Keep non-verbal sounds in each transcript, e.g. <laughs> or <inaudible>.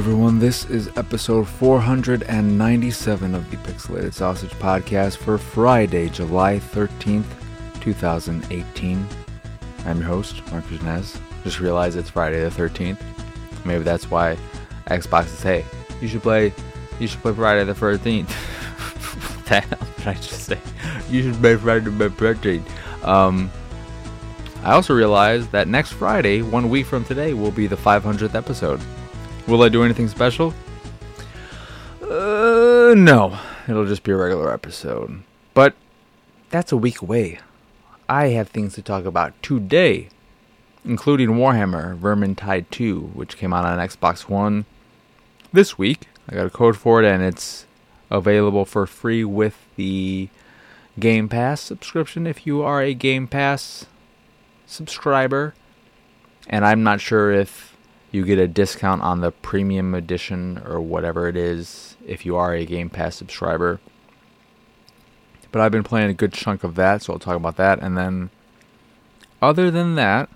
everyone. This is episode 497 of the Pixelated Sausage Podcast for Friday, July 13th, 2018. I'm your host, Marcus Nez. Just realized it's Friday the 13th. Maybe that's why Xbox says, hey, you should play you should play Friday the 13th. <laughs> what did I just say? You should play Friday the 13th. Um, I also realized that next Friday, one week from today, will be the 500th episode. Will I do anything special? Uh, no. It'll just be a regular episode. But that's a week away. I have things to talk about today, including Warhammer Vermintide 2, which came out on Xbox One this week. I got a code for it, and it's available for free with the Game Pass subscription if you are a Game Pass subscriber. And I'm not sure if you get a discount on the premium edition or whatever it is if you are a Game Pass subscriber. But I've been playing a good chunk of that, so I'll talk about that. And then, other than that,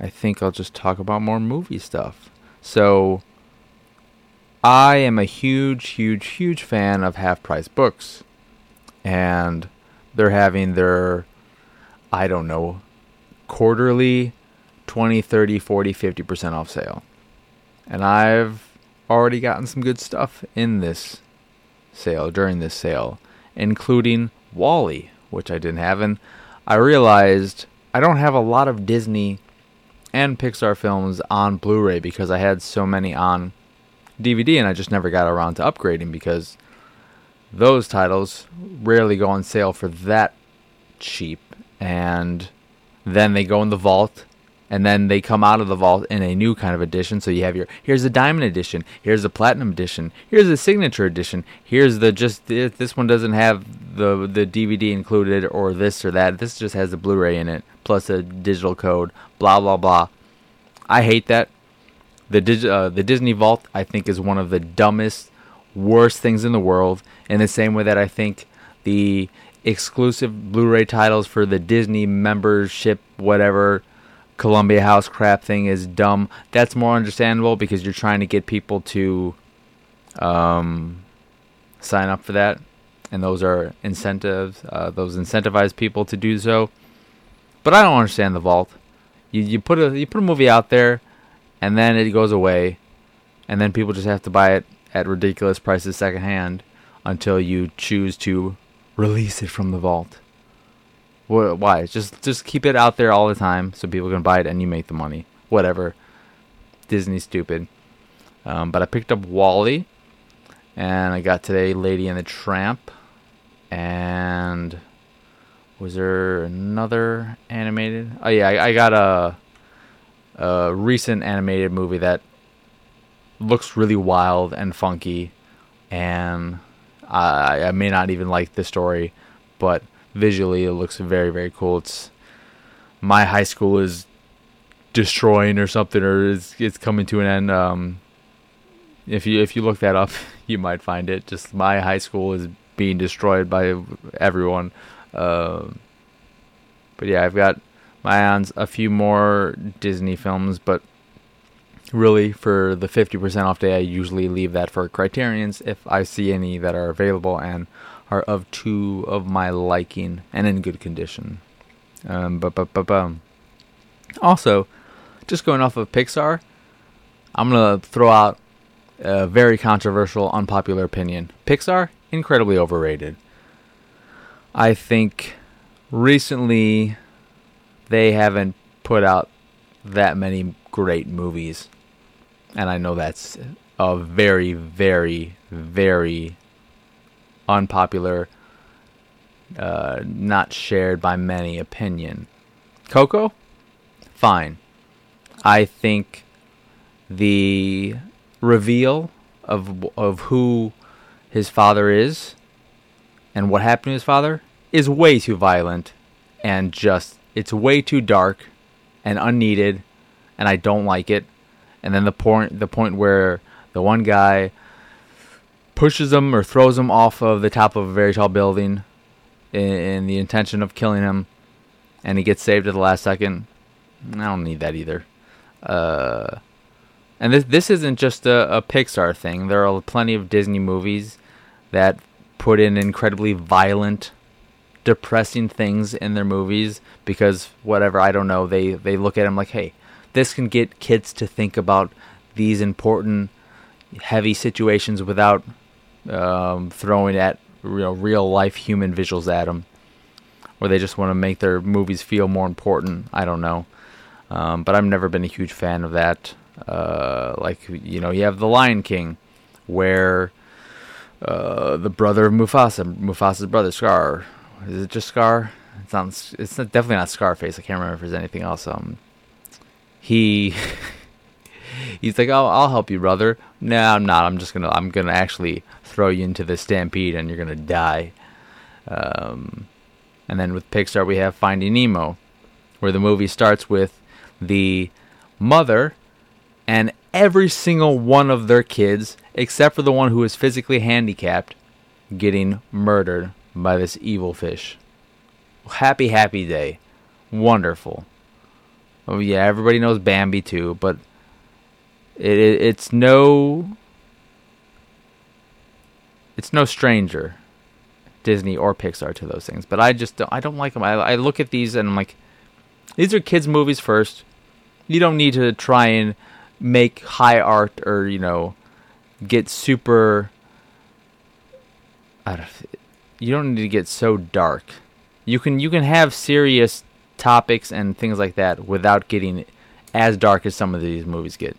I think I'll just talk about more movie stuff. So, I am a huge, huge, huge fan of half price books. And they're having their, I don't know, quarterly 20, 30, 40, 50% off sale. And I've already gotten some good stuff in this sale, during this sale, including WALL-E, which I didn't have. And I realized I don't have a lot of Disney and Pixar films on Blu ray because I had so many on DVD and I just never got around to upgrading because those titles rarely go on sale for that cheap. And then they go in the vault and then they come out of the vault in a new kind of edition. So you have your here's the diamond edition, here's the platinum edition, here's the signature edition, here's the just this one doesn't have the the DVD included or this or that. This just has the Blu-ray in it plus a digital code. Blah blah blah. I hate that. The uh, the Disney Vault I think is one of the dumbest, worst things in the world. In the same way that I think the exclusive Blu-ray titles for the Disney membership whatever Columbia House crap thing is dumb. That's more understandable because you're trying to get people to um, sign up for that, and those are incentives. Uh, those incentivize people to do so. But I don't understand the vault. You you put a you put a movie out there, and then it goes away, and then people just have to buy it at ridiculous prices secondhand until you choose to release it from the vault. Why? Just just keep it out there all the time so people can buy it and you make the money. Whatever. Disney stupid. Um, but I picked up WALL-E, and I got today Lady and the Tramp, and was there another animated? Oh yeah, I, I got a a recent animated movie that looks really wild and funky, and I, I may not even like the story, but visually it looks very very cool. It's my high school is destroying or something, or it's it's coming to an end. Um, if you if you look that up, <laughs> you might find it. Just my high school is being destroyed by everyone. Uh, but yeah, I've got my hands a few more Disney films, but really for the 50% off day, I usually leave that for Criterions if I see any that are available and are of two of my liking and in good condition. Um, but, but, um. Also, just going off of Pixar, I'm going to throw out a very controversial, unpopular opinion. Pixar, incredibly overrated. I think recently they haven't put out that many great movies. And I know that's a very, very, very unpopular, uh, not shared by many opinion. Coco, fine. I think the reveal of of who his father is and what happened to his father is way too violent and just it's way too dark and unneeded and I don't like it. And then the point the point where the one guy pushes him or throws him off of the top of a very tall building in, in the intention of killing him, and he gets saved at the last second. I don't need that either. Uh, And this this isn't just a, a Pixar thing. There are plenty of Disney movies that put in incredibly violent, depressing things in their movies because whatever I don't know they they look at them like, hey, this can get kids to think about these important, heavy situations without um, throwing at real real life human visuals at them, or they just want to make their movies feel more important. I don't know, um, but I've never been a huge fan of that. Uh, like you know, you have The Lion King, where uh, the brother of Mufasa, Mufasa's brother Scar, is it just Scar? It's not. It's not, definitely not Scarface. I can't remember if there's anything else. Um, he <laughs> he's like, "Oh, I'll help you, brother." No, I'm not. I'm just gonna. I'm gonna actually throw you into the stampede, and you're gonna die. Um, and then with Pixar, we have Finding Nemo, where the movie starts with the mother and every single one of their kids, except for the one who is physically handicapped, getting murdered by this evil fish. Happy, happy day. Wonderful. Oh yeah, everybody knows Bambi too, but it, it it's no it's no stranger Disney or Pixar to those things. But I just don't, I don't like them. I, I look at these and I'm like, these are kids' movies first. You don't need to try and make high art or you know get super. Don't, you don't need to get so dark. You can you can have serious topics and things like that without getting as dark as some of these movies get.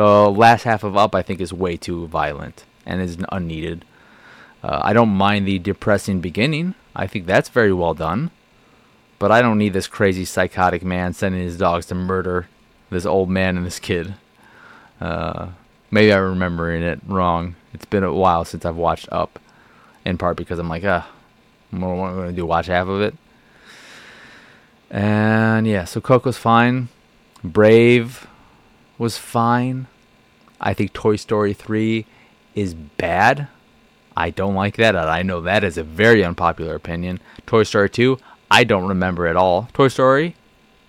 The last half of Up, I think, is way too violent and is unneeded. Uh, I don't mind the depressing beginning. I think that's very well done. But I don't need this crazy psychotic man sending his dogs to murder this old man and this kid. Uh, maybe I'm remembering it wrong. It's been a while since I've watched Up, in part because I'm like, ah, what am I going to do? Watch half of it? And yeah, so Coco's fine. Brave was fine. I think Toy Story 3 is bad. I don't like that. I know that is a very unpopular opinion. Toy Story 2, I don't remember at all. Toy Story,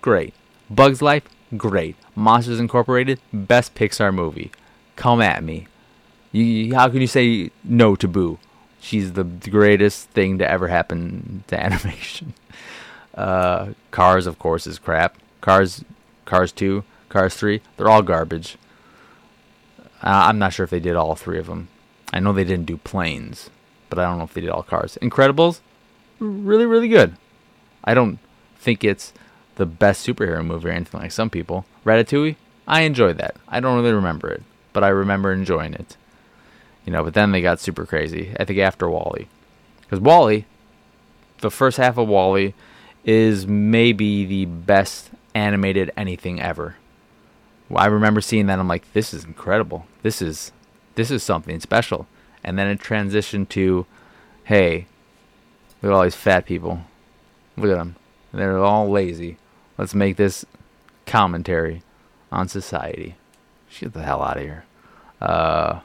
great. Bugs Life, great. Monsters Incorporated, best Pixar movie. Come at me. You, how can you say no to Boo? She's the greatest thing to ever happen <laughs> to animation. Uh, Cars, of course, is crap. Cars, Cars 2, Cars 3, they're all garbage. Uh, I'm not sure if they did all three of them. I know they didn't do planes, but I don't know if they did all cars. Incredibles, really, really good. I don't think it's the best superhero movie or anything like some people. Ratatouille, I enjoyed that. I don't really remember it, but I remember enjoying it. You know, but then they got super crazy. I think after WALL-E, because WALL-E, the first half of WALL-E, is maybe the best animated anything ever. I remember seeing that. I'm like, this is incredible. This is this is something special. And then it transitioned to, hey, look at all these fat people. Look at them. They're all lazy. Let's make this commentary on society. Get the hell out of here. Uh,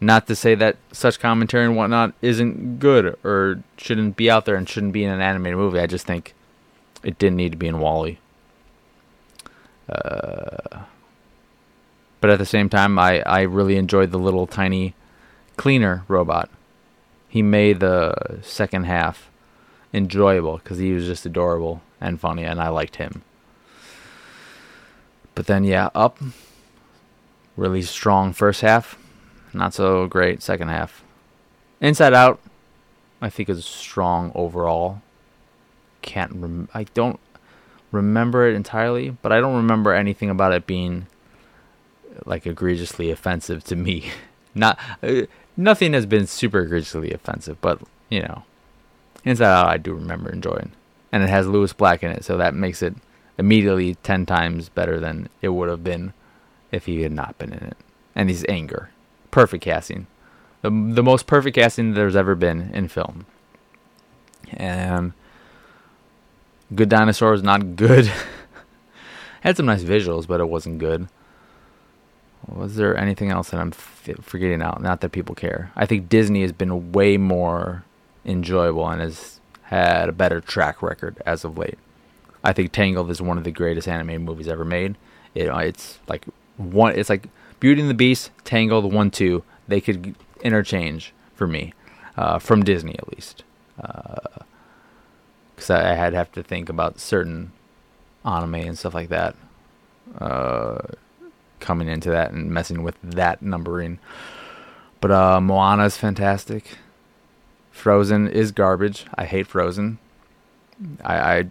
not to say that such commentary and whatnot isn't good or shouldn't be out there and shouldn't be in an animated movie. I just think it didn't need to be in WALL-E. Uh, but at the same time, I, I really enjoyed the little tiny cleaner robot. He made the second half enjoyable because he was just adorable and funny, and I liked him. But then, yeah, up. Really strong first half. Not so great second half. Inside Out, I think is strong overall. Can't rem- I don't remember it entirely, but I don't remember anything about it being like egregiously offensive to me. <laughs> Not uh, nothing has been super egregiously offensive, but you know, Inside Out I do remember enjoying, and it has Lewis Black in it, so that makes it immediately ten times better than it would have been if he had not been in it. And his anger, perfect casting, the the most perfect casting there's ever been in film. And Good Dinosaur not good. <laughs> Had some nice visuals, but it wasn't good. Was there anything else that I'm f- forgetting out? Not that people care. I think Disney has been way more enjoyable and has had a better track record as of late. I think Tangled is one of the greatest animated movies ever made. It, uh, it's like one. It's like Beauty and the Beast, Tangled, one, two. They could interchange for me, uh, from Disney at least, because I, I had have to think about certain anime and stuff like that uh, coming into that and messing with that numbering. But uh, Moana is fantastic. Frozen is garbage. I hate Frozen. I, I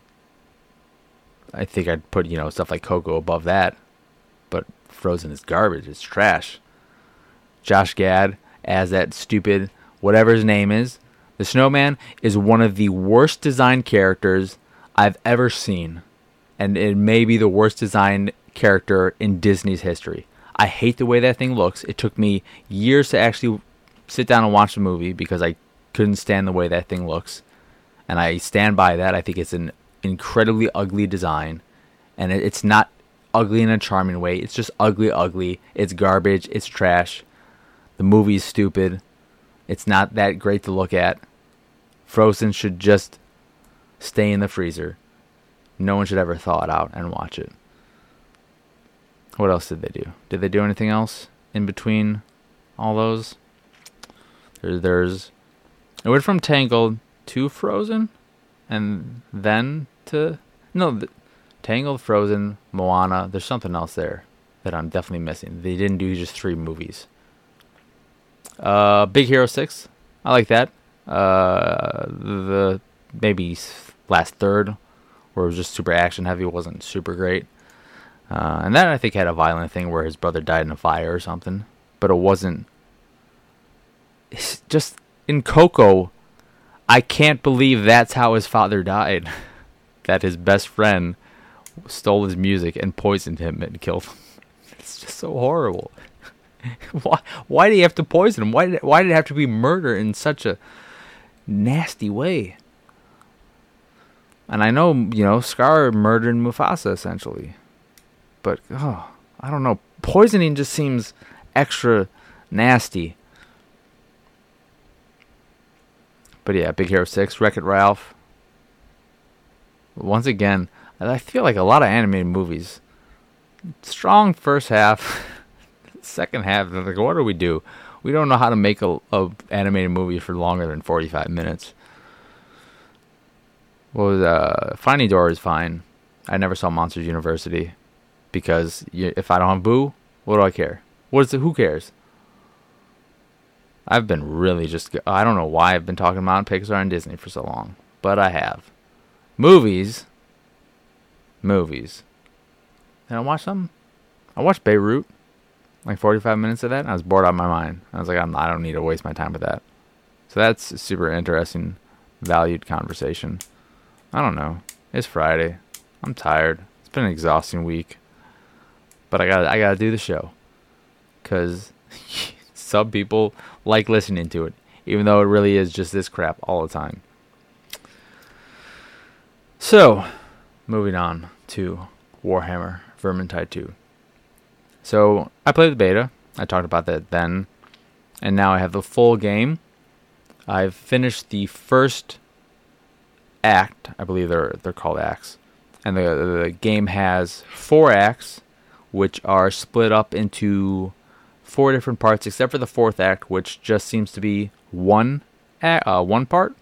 I think I'd put you know stuff like Coco above that, but Frozen is garbage. It's trash. Josh Gad as that stupid whatever his name is. The snowman is one of the worst designed characters I've ever seen, and it may be the worst designed character in Disney's history. I hate the way that thing looks. It took me years to actually sit down and watch the movie because I couldn't stand the way that thing looks. And I stand by that. I think it's an incredibly ugly design. And it's not ugly in a charming way. It's just ugly, ugly. It's garbage. It's trash. The movie's stupid. It's not that great to look at. Frozen should just stay in the freezer. No one should ever thaw it out and watch it. What else did they do? Did they do anything else in between all those? There's, there's it went from Tangled to Frozen, and then to no, Tangled, Frozen, Moana. There's something else there that I'm definitely missing. They didn't do just three movies. Uh, Big Hero Six, I like that. Uh, the maybe last third, where it was just super action heavy, wasn't super great. Uh, and that I think had a violent thing where his brother died in a fire or something, but it wasn't. It's just in Coco, I can't believe that's how his father died. <laughs> that his best friend stole his music and poisoned him and killed him. <laughs> It's just so horrible. <laughs> why? Why did he have to poison him? Why did? Why did it have to be murder in such a nasty way? And I know you know Scar murdered Mufasa essentially, but oh, I don't know. Poisoning just seems extra nasty. But yeah, Big Hero 6, Wreck It Ralph. Once again, I feel like a lot of animated movies. Strong first half, <laughs> second half, They're like, what do we do? We don't know how to make a, a animated movie for longer than 45 minutes. Well, uh, Finding Dory is fine. I never saw Monsters University because you, if I don't have Boo, what do I care? What is it? Who cares? I've been really just. I don't know why I've been talking about Pixar and Disney for so long, but I have. Movies. Movies. Did I watch some? I watched Beirut. Like 45 minutes of that, and I was bored out of my mind. I was like, I'm, I don't need to waste my time with that. So that's a super interesting, valued conversation. I don't know. It's Friday. I'm tired. It's been an exhausting week. But I got I got to do the show. Cuz <laughs> some people like listening to it, even though it really is just this crap all the time. So, moving on to Warhammer Vermintide 2. So, I played the beta. I talked about that then. And now I have the full game. I've finished the first act. I believe they're they're called acts. And the the game has four acts which are split up into four different parts, except for the fourth act, which just seems to be one uh, one part.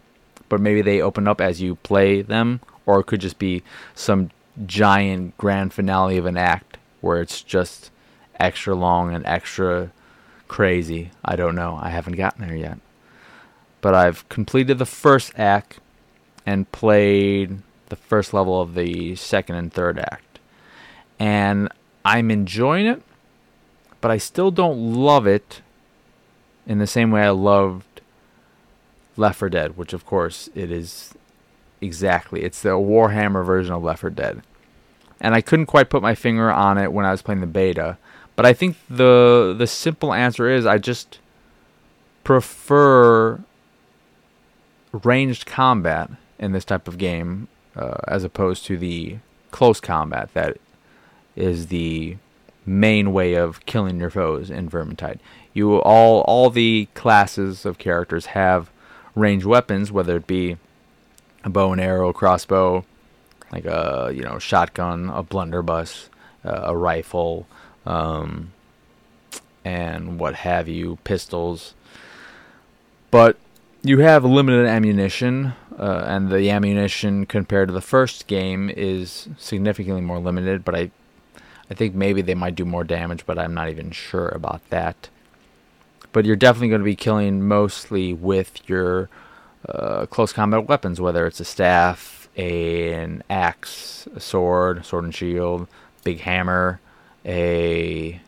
But maybe they open up as you play them, or it could just be some giant grand finale of an act where it's just extra long and extra crazy. I don't know. I haven't gotten there yet. But I've completed the first act and played the first level of the second and third act. And I'm enjoying it but I still don't love it in the same way I loved Left 4 Dead, which of course it is exactly. It's the Warhammer version of Left 4 Dead. And I couldn't quite put my finger on it when I was playing the beta, but I think the the simple answer is I just prefer ranged combat in this type of game uh, as opposed to the close combat that is the main way of killing your foes in Vermintide. You all all the classes of characters have ranged weapons, whether it be a bow and arrow, crossbow, like a you know shotgun, a blunderbuss, uh, a rifle, um, and what have you, pistols. But you have limited ammunition, uh, and the ammunition compared to the first game is significantly more limited. But I, I think maybe they might do more damage, but I'm not even sure about that. But you're definitely going to be killing mostly with your uh, close combat weapons, whether it's a staff, a, an axe, a sword, sword and shield, big hammer, a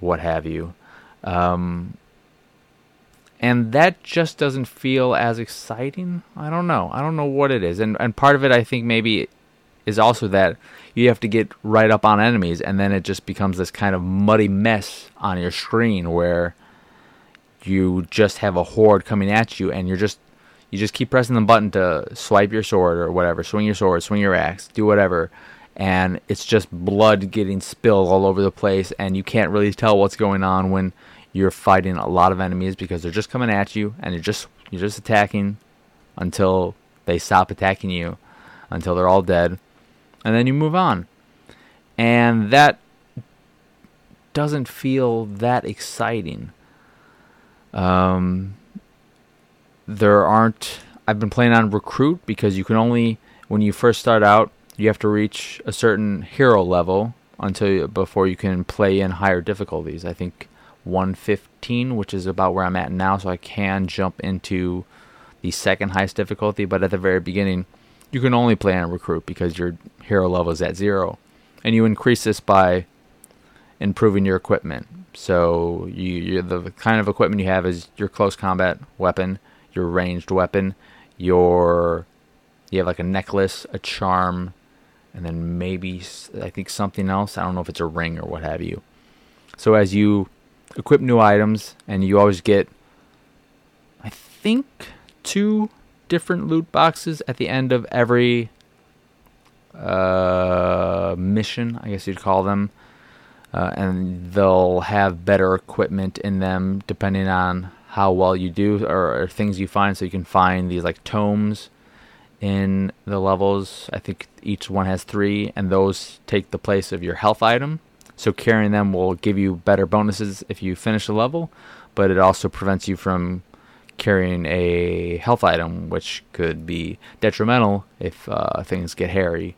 what have you. Um, and that just doesn't feel as exciting. I don't know. I don't know what it is. And and part of it I think maybe is also that you have to get right up on enemies and then it just becomes this kind of muddy mess on your screen where you just have a horde coming at you and you're just you just keep pressing the button to swipe your sword or whatever, swing your sword, swing your axe, do whatever and it's just blood getting spilled all over the place and you can't really tell what's going on when you're fighting a lot of enemies because they're just coming at you and you're just you're just attacking until they stop attacking you until they're all dead and then you move on. And that doesn't feel that exciting. Um there aren't I've been playing on recruit because you can only when you first start out you have to reach a certain hero level until before you can play in higher difficulties. I think 115, which is about where I'm at now, so I can jump into the second highest difficulty. But at the very beginning, you can only play on recruit because your hero level is at zero, and you increase this by improving your equipment. So you the kind of equipment you have is your close combat weapon, your ranged weapon, your you have like a necklace, a charm, and then maybe I think something else. I don't know if it's a ring or what have you. So as you equip new items, and you always get, I think, two different loot boxes at the end of every uh, mission, I guess you'd call them. Uh, and they'll have better equipment in them depending on how well you do or, or things you find. So you can find these like tomes in the levels. I think each one has three, and those take the place of your health item. So carrying them will give you better bonuses if you finish the level, but it also prevents you from carrying a health item, which could be detrimental if uh, things get hairy.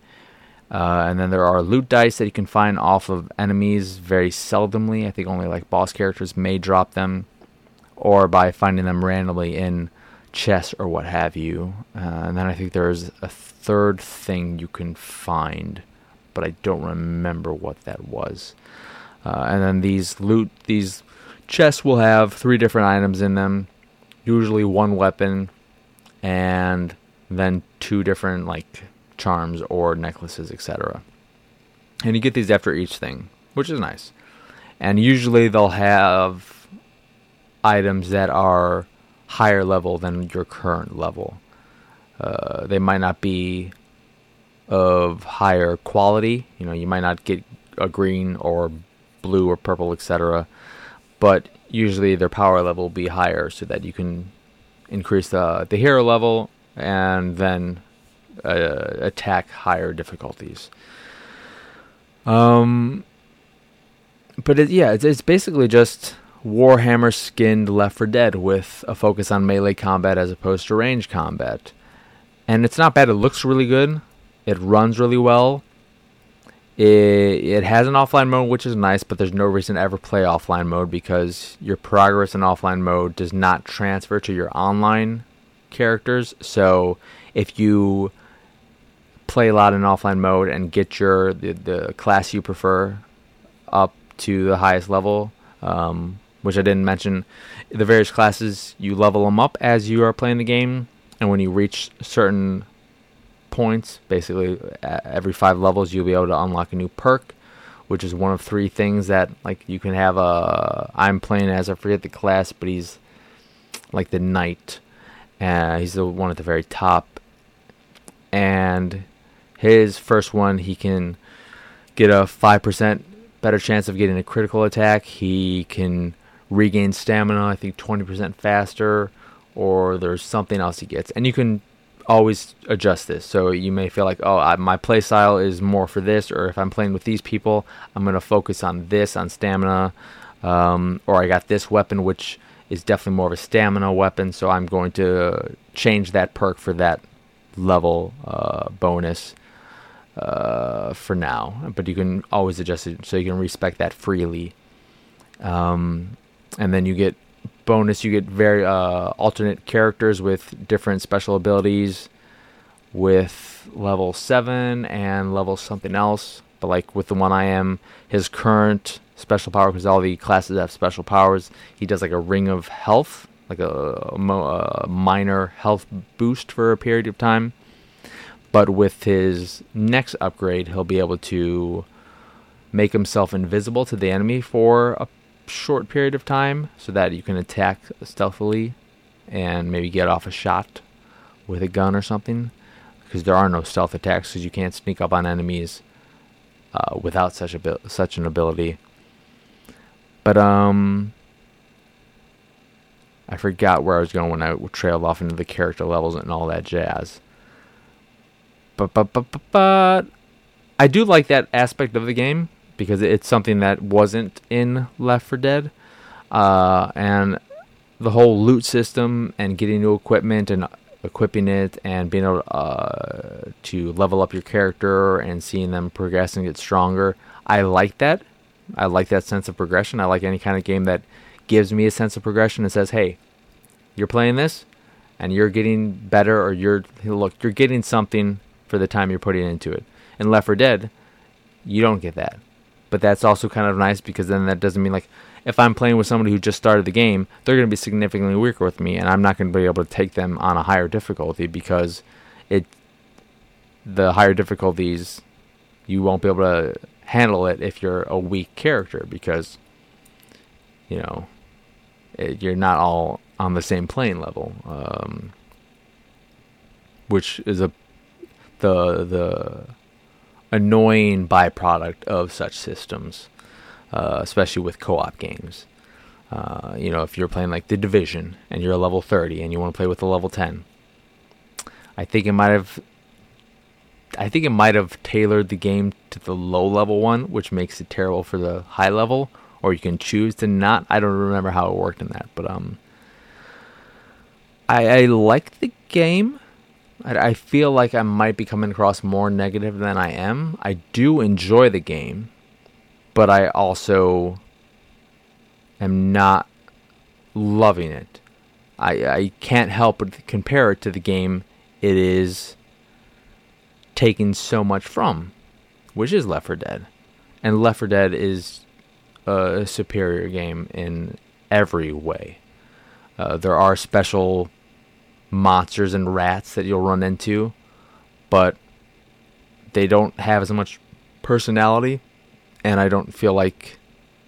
Uh, and then there are loot dice that you can find off of enemies very seldomly. I think only like boss characters may drop them, or by finding them randomly in chests or what have you. Uh, and then I think there's a third thing you can find, but I don't remember what that was. Uh, and then these loot, these chests will have three different items in them, usually one weapon, and then two different like charms or necklaces, etc. And you get these after each thing, which is nice. And usually they'll have items that are higher level than your current level. Uh, they might not be of higher quality. You know, you might not get a green or blue or purple, etc. But usually their power level will be higher so that you can increase the the hero level and then uh, attack higher difficulties. Um, but it, yeah, it's, it's basically just Warhammer skinned Left 4 Dead with a focus on melee combat as opposed to range combat. And it's not bad, it looks really good, it runs really well. It, it has an offline mode, which is nice, but there's no reason to ever play offline mode because your progress in offline mode does not transfer to your online characters. So if you play a lot in offline mode and get your the, the class you prefer up to the highest level, um, which I didn't mention. The various classes you level them up as you are playing the game, and when you reach certain points, basically every five levels, you'll be able to unlock a new perk, which is one of three things that like you can have a. I'm playing as I forget the class, but he's like the knight. Uh, he's the one at the very top, and his first one he can get a five percent better chance of getting a critical attack. He can regain stamina, I think 20% faster, or there's something else he gets. And you can always adjust this. So you may feel like, oh, I, my play style is more for this, or if I'm playing with these people, I'm going to focus on this, on stamina, um, or I got this weapon, which is definitely more of a stamina weapon, so I'm going to change that perk for that level uh, bonus uh, for now. But you can always adjust it so you can respec that freely. Um, and then you get bonus. You get very uh, alternate characters with different special abilities, with level seven and level something else. But like with the one I am, his current special power because all the classes have special powers. He does like a ring of health, like a, a, a minor health boost for a period of time. But with his next upgrade, he'll be able to make himself invisible to the enemy for a short period of time so that you can attack stealthily and maybe get off a shot with a gun or something. Because there are no stealth attacks because you can't sneak up on enemies uh, without such a such an ability. But um, I forgot where I was going when I trailed off into the character levels and all that jazz. But but but but, but I do like that aspect of the game because it's something that wasn't in Left 4 Dead, uh, and the whole loot system and getting new equipment and equipping it and being able uh, to level up your character and seeing them progress and get stronger. I like that. I like that sense of progression. I like any kind of game that gives me a sense of progression and says, "Hey, you're playing this, and you're getting better, or you're look, you're getting something for the time you're putting into it." In Left 4 Dead, you don't get that, but that's also kind of nice because then that doesn't mean like if I'm playing with somebody who just started the game, they're going to be significantly weaker with me, and I'm not going to be able to take them on a higher difficulty because it the higher difficulties you won't be able to handle it if you're a weak character because you know it, you're not all on the same playing level um, which is a the the annoying byproduct of such systems uh, especially with co-op games uh, you know if you're playing like the division and you're a level 30 and you want to play with a level 10 i think it might have I think it might have tailored the game to the low level one, which makes it terrible for the high level. Or you can choose to not. I don't remember how it worked in that, but um, I, I like the game. I, I feel like I might be coming across more negative than I am. I do enjoy the game, but I also am not loving it. I I can't help but compare it to the game it is taken so much from, which is Left 4 Dead. And Left 4 Dead is a superior game in every way. Uh, there are special monsters and rats that you'll run into, but they don't have as much personality, and I don't feel like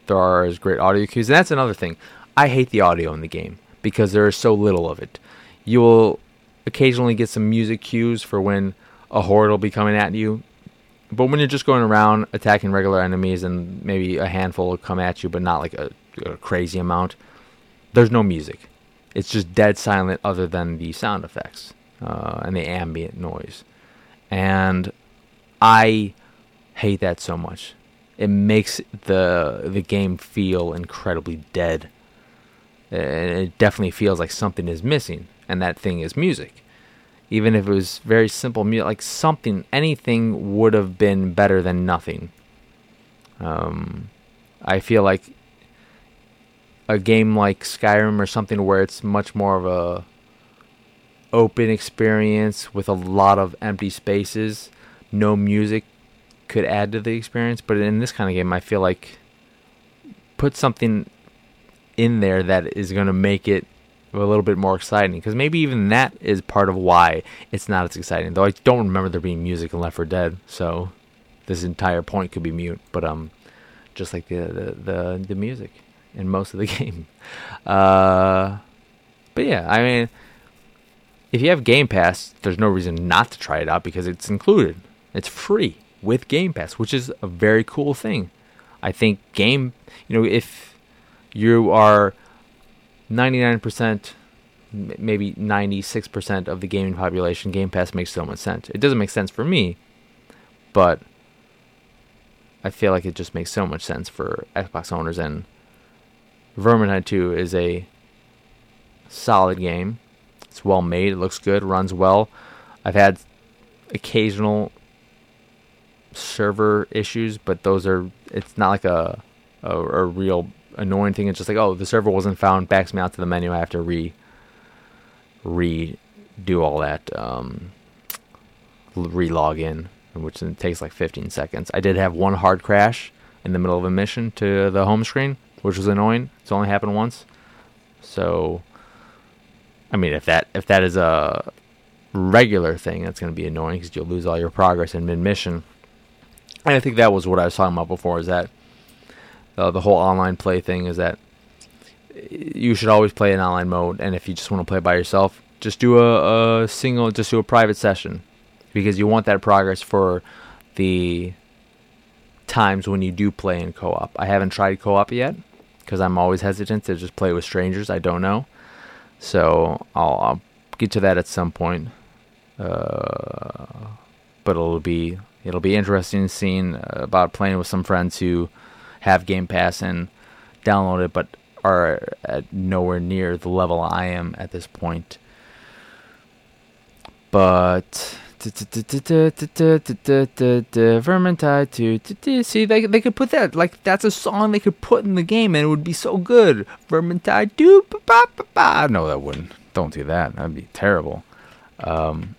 there are as great audio cues. And that's another thing. I hate the audio in the game because there is so little of it. You will occasionally get some music cues for when a horde will be coming at you. But when you're just going around attacking regular enemies and maybe a handful will come at you, but not like a, a crazy amount, there's no music. It's just dead silent other than the sound effects uh, and the ambient noise. And I hate that so much. It makes the the game feel incredibly dead. And it definitely feels like something is missing, and that thing is music even if it was very simple music, like something, anything would have been better than nothing. Um, I feel like a game like Skyrim or something where it's much more of a open experience with a lot of empty spaces, no music could add to the experience. But in this kind of game, I feel like put something in there that is going to make it a little bit more exciting because maybe even that is part of why it's not as exciting. Though I don't remember there being music in Left 4 Dead, so this entire point could be mute. But um, just like the the the, the music in most of the <laughs> game. Uh, but yeah, I mean, if you have Game Pass, there's no reason not to try it out because it's included. It's free with Game Pass, which is a very cool thing. I think game, you know, if you are 99% maybe 96% of the gaming population, Game Pass makes so much sense. It doesn't make sense for me, but I feel like it just makes so much sense for Xbox owners. And Vermintide 2 is a solid game. It's well made, it looks good, runs well. I've had occasional server issues, but those are, it's not like a, a, a real annoying thing. It's just like, oh, the server wasn't found, backs me out to the menu. I have to re redo all that, um, re log in, which takes like 15 seconds. I did have one hard crash in the middle of a mission to the home screen, which was annoying. It's only happened once. So, I mean, if that if that is a regular thing, that's going to be annoying because you'll lose all your progress in mid mission. And I think that was what I was talking about before. Is that uh, the whole online play thing is that you should always play in online mode, and if you just want to play by yourself, just do a, a single, just do a private session, because you want that progress for the times when you do play in co-op. I haven't tried co-op yet because I'm always hesitant to just play with strangers I don't know. So I'll, I'll get to that at some point. Uh, but it'll be it'll be interesting seeing uh, about playing with some friends who have Game Pass and download it, but are at nowhere near the level I am at this point. But Vermintide 2. See, they they could put that like that's a song they could put in the game and it would be so good. Vermintide 2. No, that wouldn't. Don't do that. That'd be terrible. Um,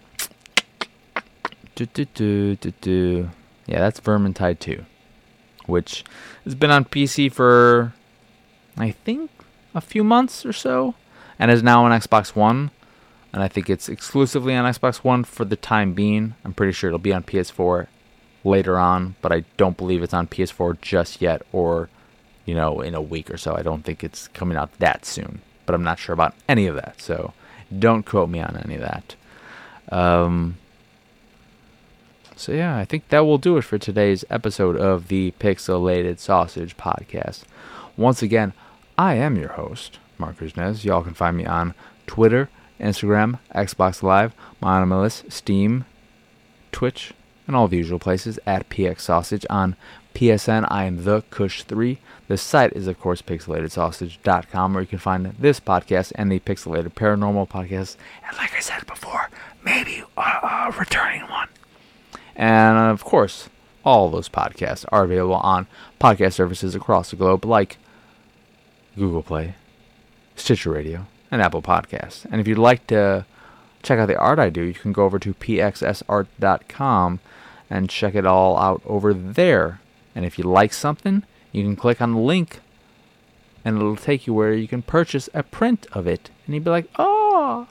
yeah, that's Vermintide 2 which has been on PC for I think a few months or so, and is now on Xbox One. And I think it's exclusively on Xbox One for the time being. I'm pretty sure it'll be on PS4 later on, but I don't believe it's on PS4 just yet, or you know, in a week or so. I don't think it's coming out that soon, but I'm not sure about any of that. So don't quote me on any of that. Um, so, yeah, I think that will do it for today's episode of the Pixelated Sausage Podcast. Once again, I am your host, Marc Nez. Y'all can find me on Twitter, Instagram, Xbox Live, list, Steam, Twitch, and all the usual places at PX Sausage. On PSN, I am the Kush3. The site is, of course, pixelatedsausage.com, where you can find this podcast and the Pixelated Paranormal podcast. And like I said before, maybe a, a returning one. And of course, all those podcasts are available on podcast services across the globe like Google Play, Stitcher Radio, and Apple Podcasts. And if you'd like to check out the art I do, you can go over to pxsart.com and check it all out over there. And if you like something, you can click on the link and it'll take you where you can purchase a print of it. And you'd be like, oh,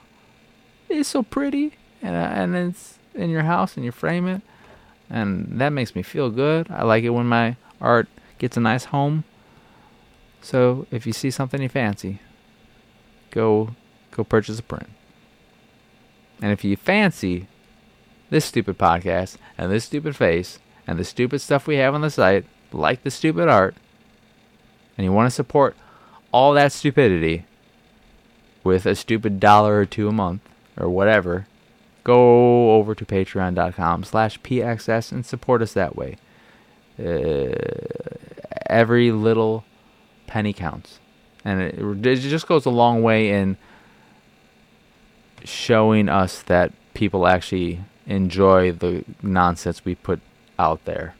it's so pretty. And, uh, and it's in your house and you frame it and that makes me feel good. I like it when my art gets a nice home. So if you see something you fancy, go go purchase a print. And if you fancy this stupid podcast and this stupid face and the stupid stuff we have on the site, like the stupid art, and you want to support all that stupidity with a stupid dollar or two a month or whatever, go over to patreon.com slash pxs and support us that way uh, every little penny counts and it, it just goes a long way in showing us that people actually enjoy the nonsense we put out there.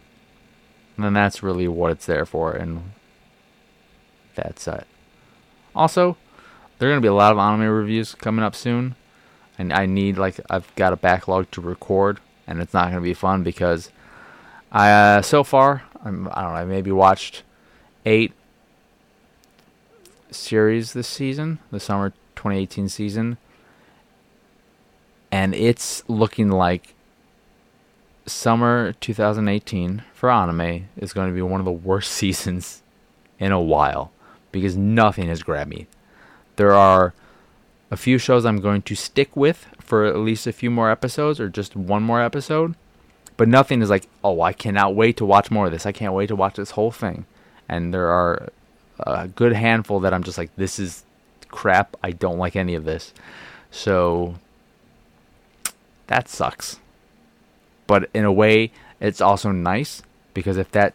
And that's really what it's there for and that's it. Also there are going to be a lot of anime reviews coming up soon and I need like I've got a backlog to record, and it's not going to be fun because I uh, so far I'm, I don't know I maybe watched eight series this season, the summer 2018 season, and it's looking like summer 2018 for anime is going to be one of the worst <laughs> seasons in a while because nothing has grabbed me. There are a few shows I'm going to stick with for at least a few more episodes or just one more episode. But nothing is like, oh, I cannot wait to watch more of this. I can't wait to watch this whole thing. And there are a good handful that I'm just like, this is crap. I don't like any of this. So that sucks. But in a way, it's also nice because if that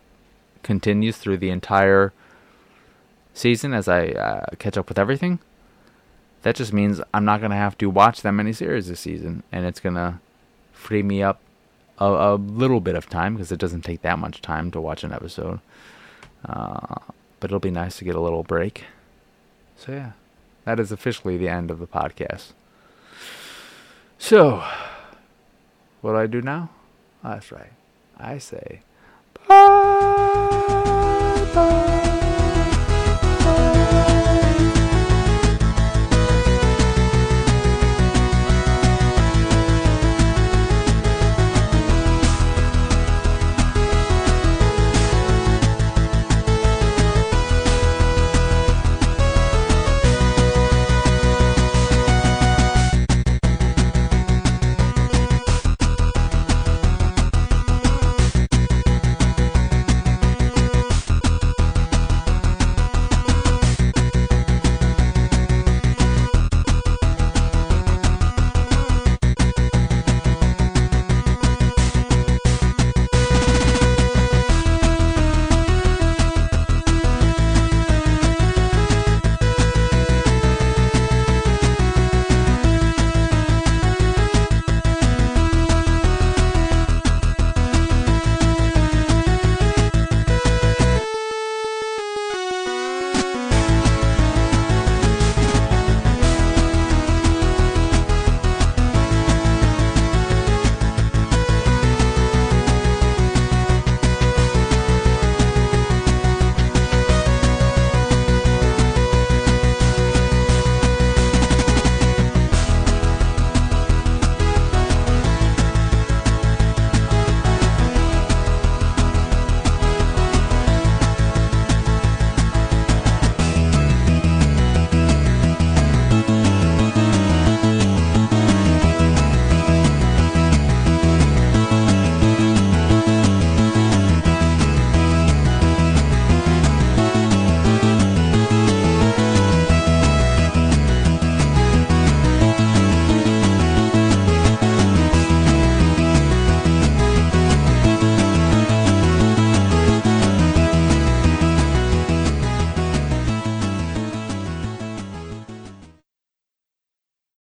continues through the entire season as I uh, catch up with everything, that just means I'm not going to have to watch that many series this season. And it's going to free me up a, a, little bit of time because it doesn't take that much time to watch an episode. Uh, but it'll be nice to get a little break. So, yeah, that is officially the end of the podcast. So, what do I do now? Oh, that's right. I say, bye. bye.